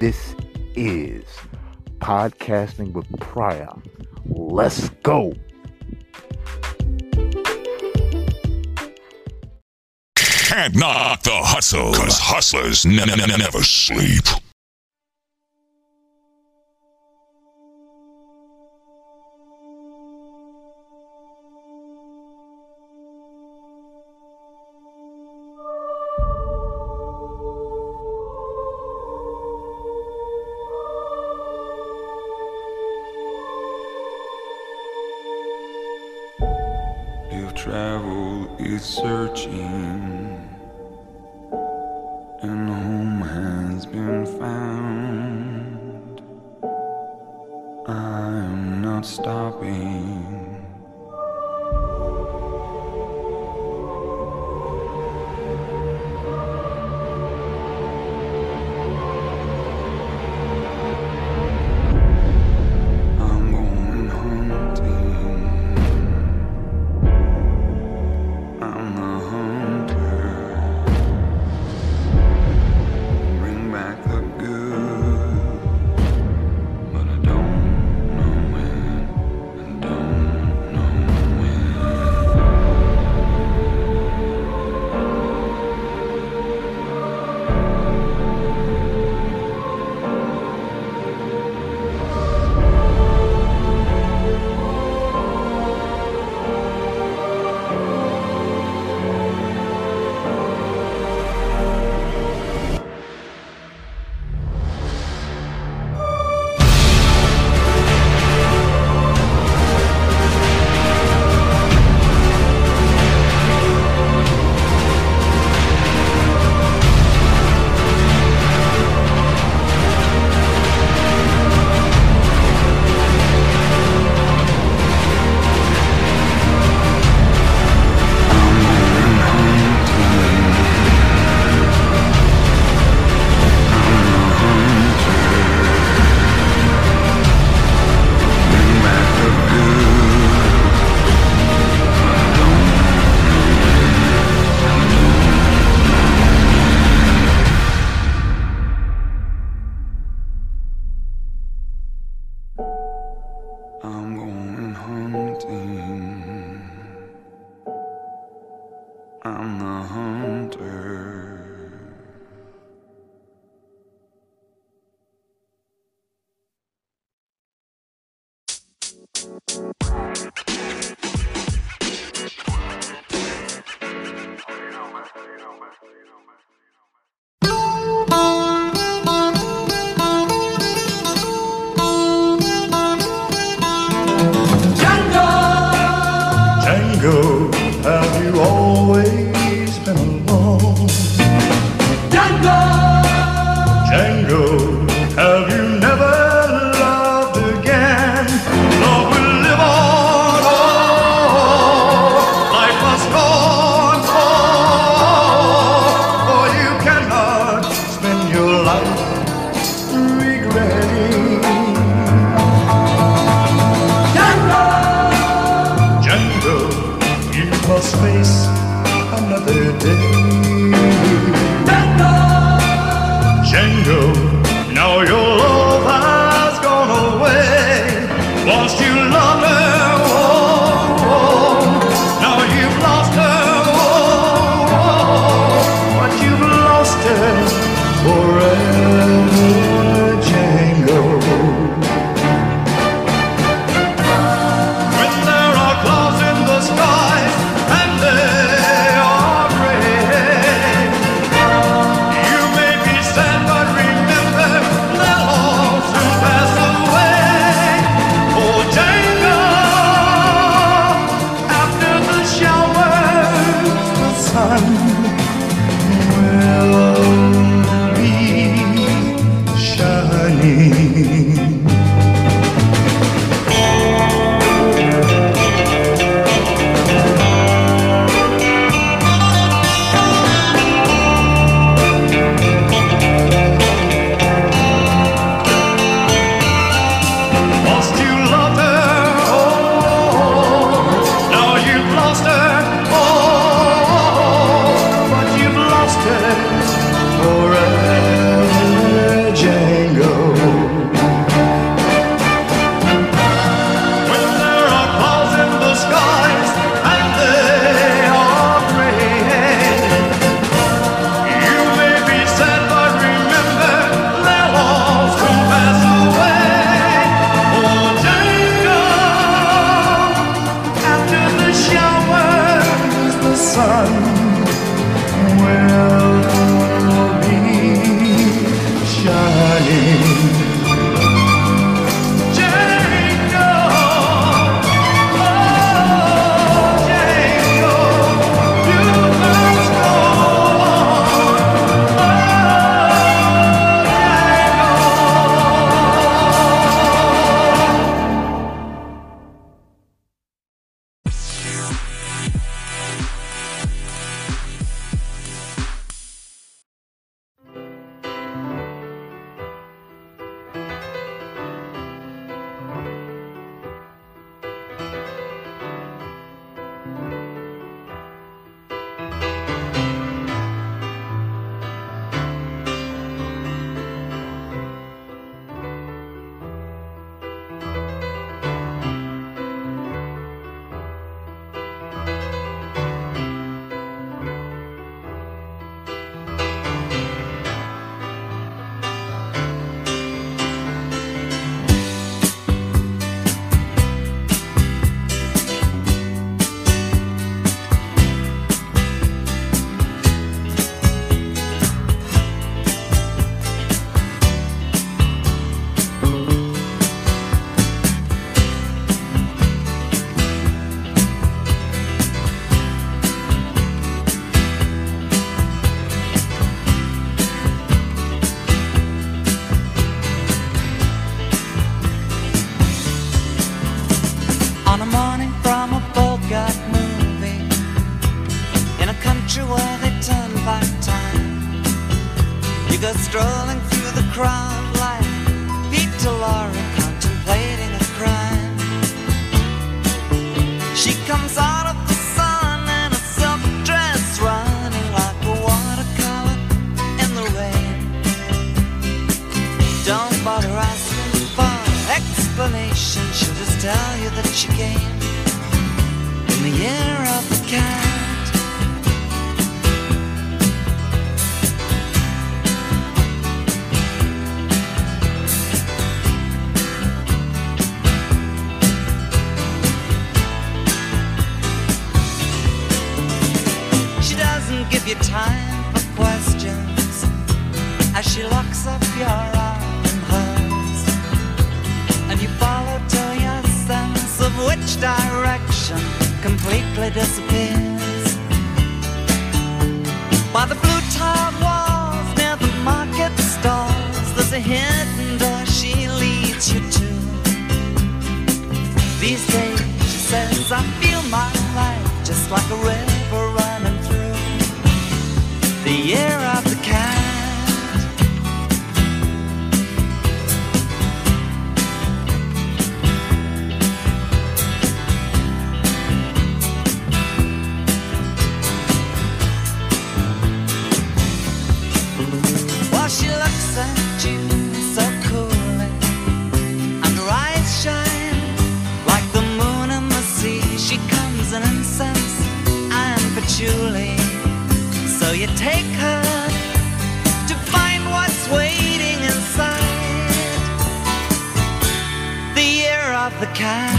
This is Podcasting with PRIOP. Let's go. Can't knock the hustle, cause hustlers n- n- n- never sleep. Travel is searching and home has been found, I am not stopping. space, another day. time tell you that she came In the year of By the blue tiled walls near the market stalls, there's a hidden door she leads you to. These days, she says, I feel my life just like a river running through the year of So you take her to find what's waiting inside the year of the cat.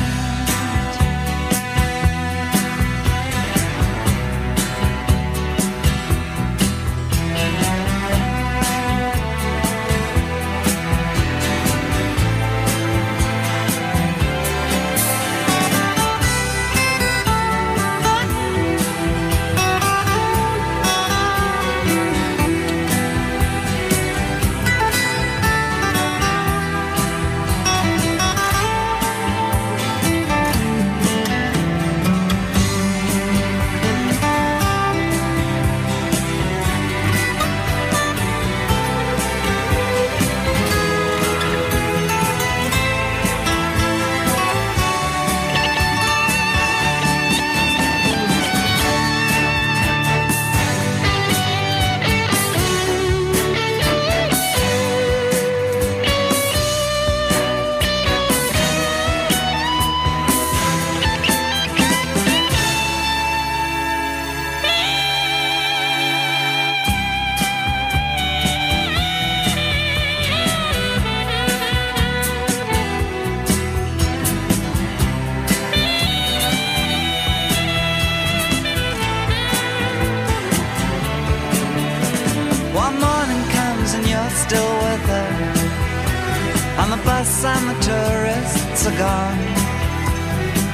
Gone.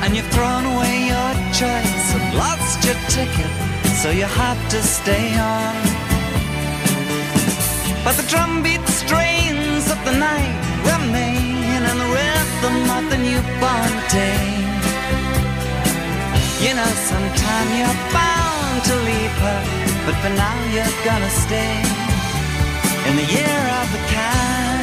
And you've thrown away your choice and lost your ticket, so you have to stay on. But the drumbeat strains of the night remain and the rhythm of the newborn day. You know, sometime you're bound to leave her, but for now you're gonna stay in the year of the cat.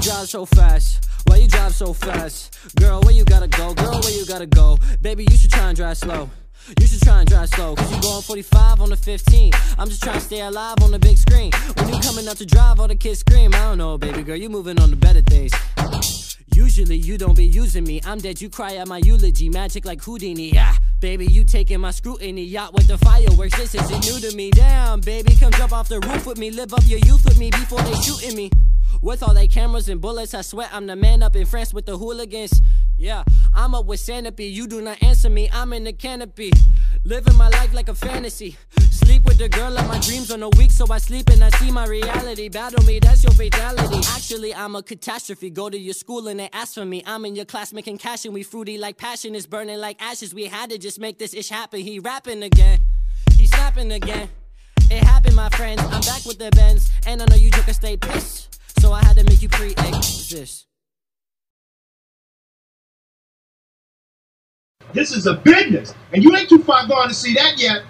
Drive so fast? Why you drive so fast? Girl, where you gotta go? Girl, where you gotta go? Baby, you should try and drive slow. You should try and drive slow, cause you going 45 on the 15. I'm just trying to stay alive on the big screen. When you coming out to drive, all the kids scream. I don't know, baby girl, you moving on to better things. Usually you don't be using me. I'm dead, you cry at my eulogy. Magic like Houdini. Yeah, baby, you taking my scrutiny. Yacht with the fireworks. This isn't new to me. Damn, baby, come jump off the roof with me. Live up your youth with me before they shooting me. With all they cameras and bullets, I swear I'm the man up in France with the hooligans. Yeah, I'm up with Sanopy. You do not answer me. I'm in the canopy. Living my life like a fantasy. Sleep with the girl of my dreams on a week, so I sleep and I see my reality. Battle me, that's your fatality. Actually, I'm a catastrophe. Go to your school and they ask for me. I'm in your class making cash and we fruity like passion is burning like ashes. We had to just make this ish happen. He rapping again. He snapping again. It happened, my friends. I'm back with the bends. And I know you a stay pissed. So I had to make you pre-exist. This is a business, and you ain't too far gone to see that yet.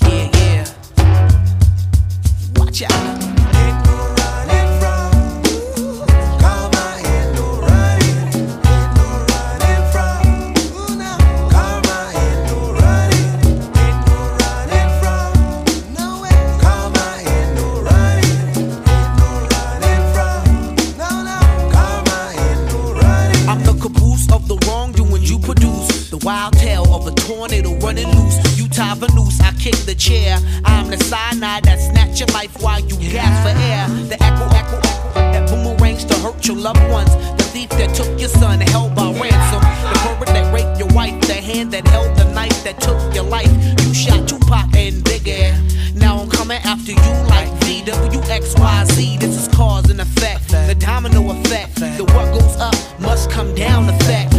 Yeah, yeah. Watch out. Kick the chair. I'm the cyanide that snatch your life while you gasp for air. The echo, echo, echo that boomerangs to hurt your loved ones. The thief that took your son, held by ransom. The pervert that raped your wife. The hand that held the knife that took your life. You shot Tupac and Biggie. Now I'm coming after you like VWXYZ. This is cause and effect. The domino effect. The what goes up must come down effect.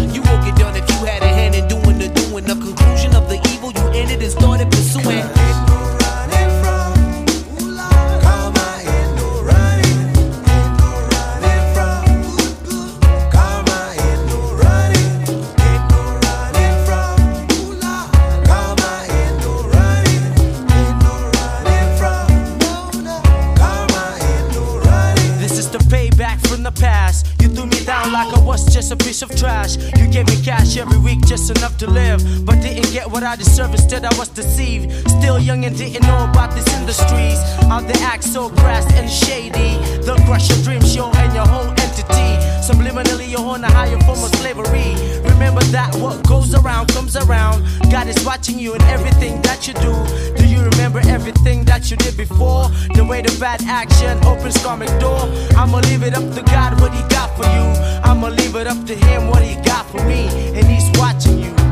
I deserved, instead, I was deceived. Still young and didn't know about these industries. How they act so crass and shady. They'll crush your dreams, your and your whole entity. Subliminally, you're on a higher form of slavery. Remember that what goes around comes around. God is watching you and everything that you do. Do you remember everything that you did before? The way the bad action opens karmic door. I'ma leave it up to God what He got for you. I'ma leave it up to Him what He got for me, and He's watching you.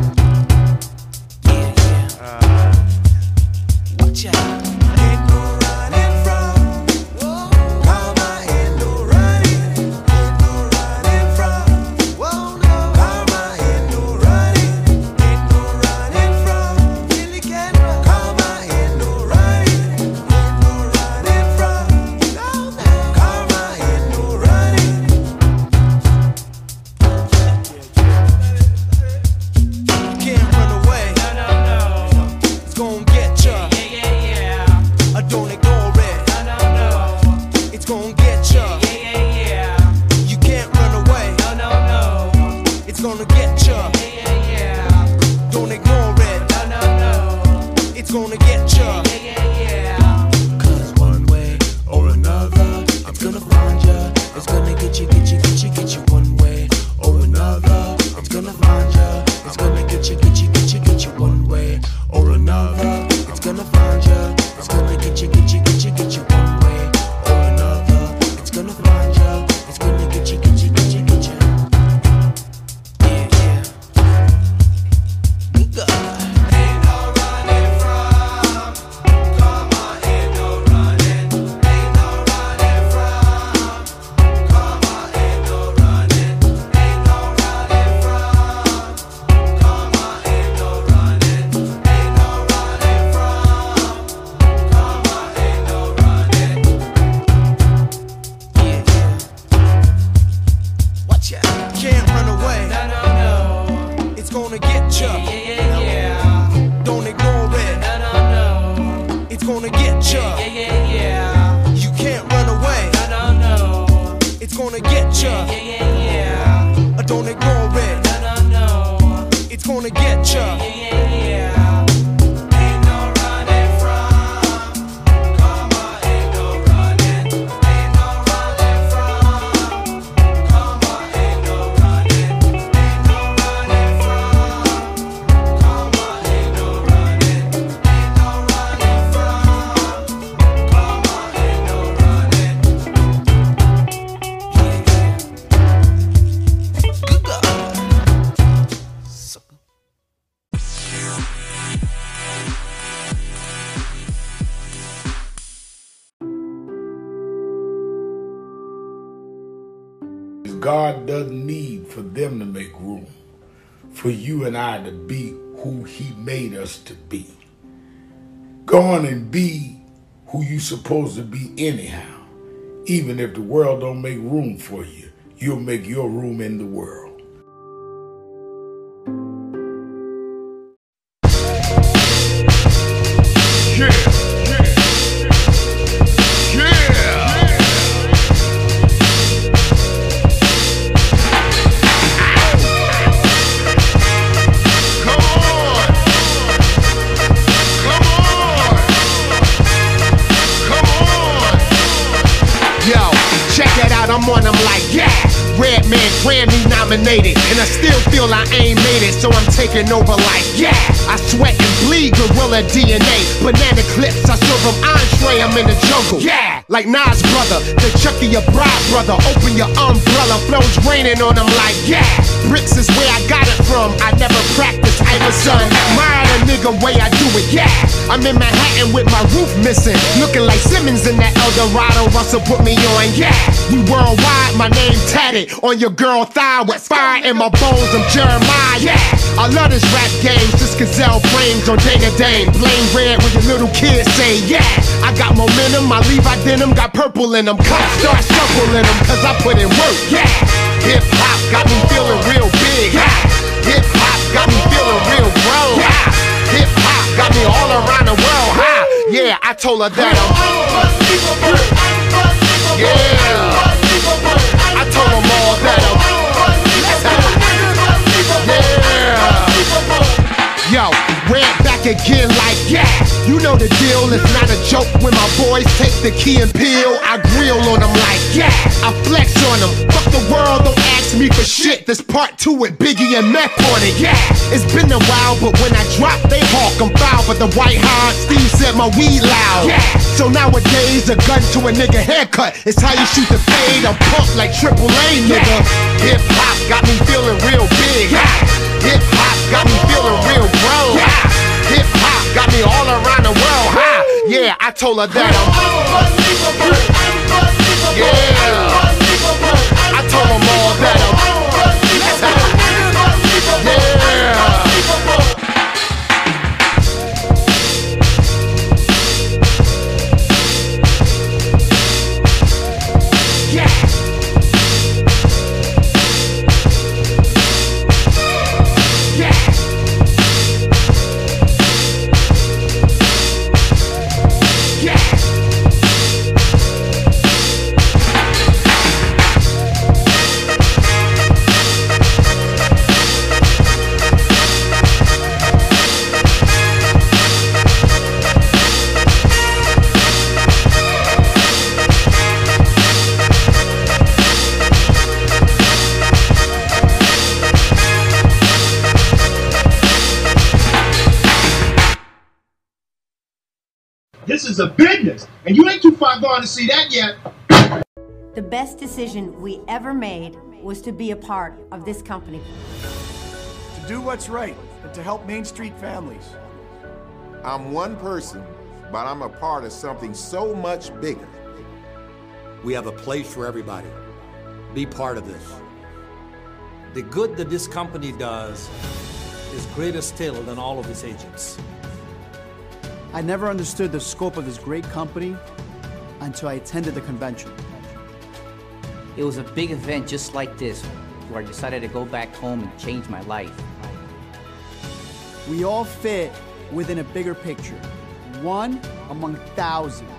Watch for you and I to be who He made us to be. Go on and be who you supposed to be anyhow. Even if the world don't make room for you, you'll make your room in the world. Grammy nominated, and I still feel I ain't made it, so I'm taking over like, yeah. I sweat and bleed gorilla DNA. Banana clips, I serve 'em entree, I'm in the jungle. Yeah, like Nas brother, the Chucky your bride brother. Open your umbrella, flows raining on them like, yeah. Bricks is where I got it from, I never practiced, A son. Admire the nigga way I do it, yeah. I'm in Manhattan with my roof missing, looking like Simmons in that Eldorado. Russell put me on, yeah. We worldwide, my name tatted on your girl thigh with fire in my bones. I'm Jeremiah, yeah. I love this rap game, just gazelle frames on Dana Dane. Blame red with your little kids say, yeah. I got momentum, my Levi denim got purple in them. Cops start circling them, cause I put in work, yeah. Hip hop got me feeling real big. Hip hop got me feeling me all around the world, ha. Yeah, I told her that I'm Yeah. I told them all that I'm Yeah. Yo, ran back again. The deal, it's not a joke when my boys take the key and peel. I grill on them like yeah. I flex on them. Fuck the world, don't ask me for shit. This part two with Biggie and Meth on it, yeah. It's been a while, but when I drop, they hawk. I'm foul, but the white hard Steve said my weed loud. Yeah. So nowadays, a gun to a nigga haircut. It's how you shoot the fade. I'm pumped like Triple A, nigga. Hip hop got me feeling real big. Yeah. Hip hop got me feeling real grown. Yeah. Got me all around the world. Ha. Yeah, I told her that I'm. Is a business, and you ain't too far gone to see that yet. The best decision we ever made was to be a part of this company. to do what's right and to help Main Street families. I'm one person, but I'm a part of something so much bigger. We have a place for everybody. Be part of this. The good that this company does is greater still than all of its agents. I never understood the scope of this great company until I attended the convention. It was a big event just like this where I decided to go back home and change my life. We all fit within a bigger picture, one among thousands.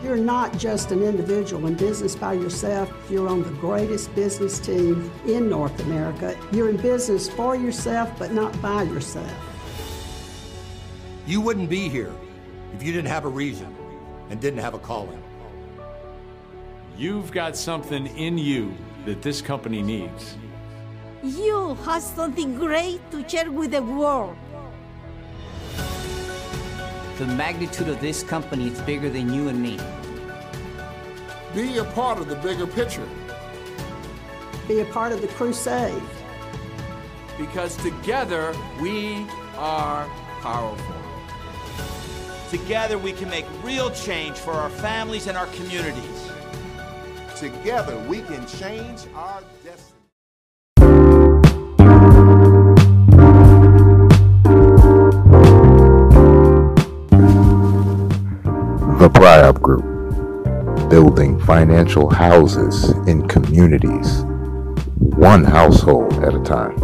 You're not just an individual in business by yourself. You're on the greatest business team in North America. You're in business for yourself, but not by yourself. You wouldn't be here if you didn't have a reason and didn't have a calling. You've got something in you that this company needs. You have something great to share with the world. The magnitude of this company is bigger than you and me. Be a part of the bigger picture. Be a part of the crusade. Because together we are powerful. Together we can make real change for our families and our communities. Together, we can change our destiny. The PRIOP Group, building financial houses in communities, one household at a time.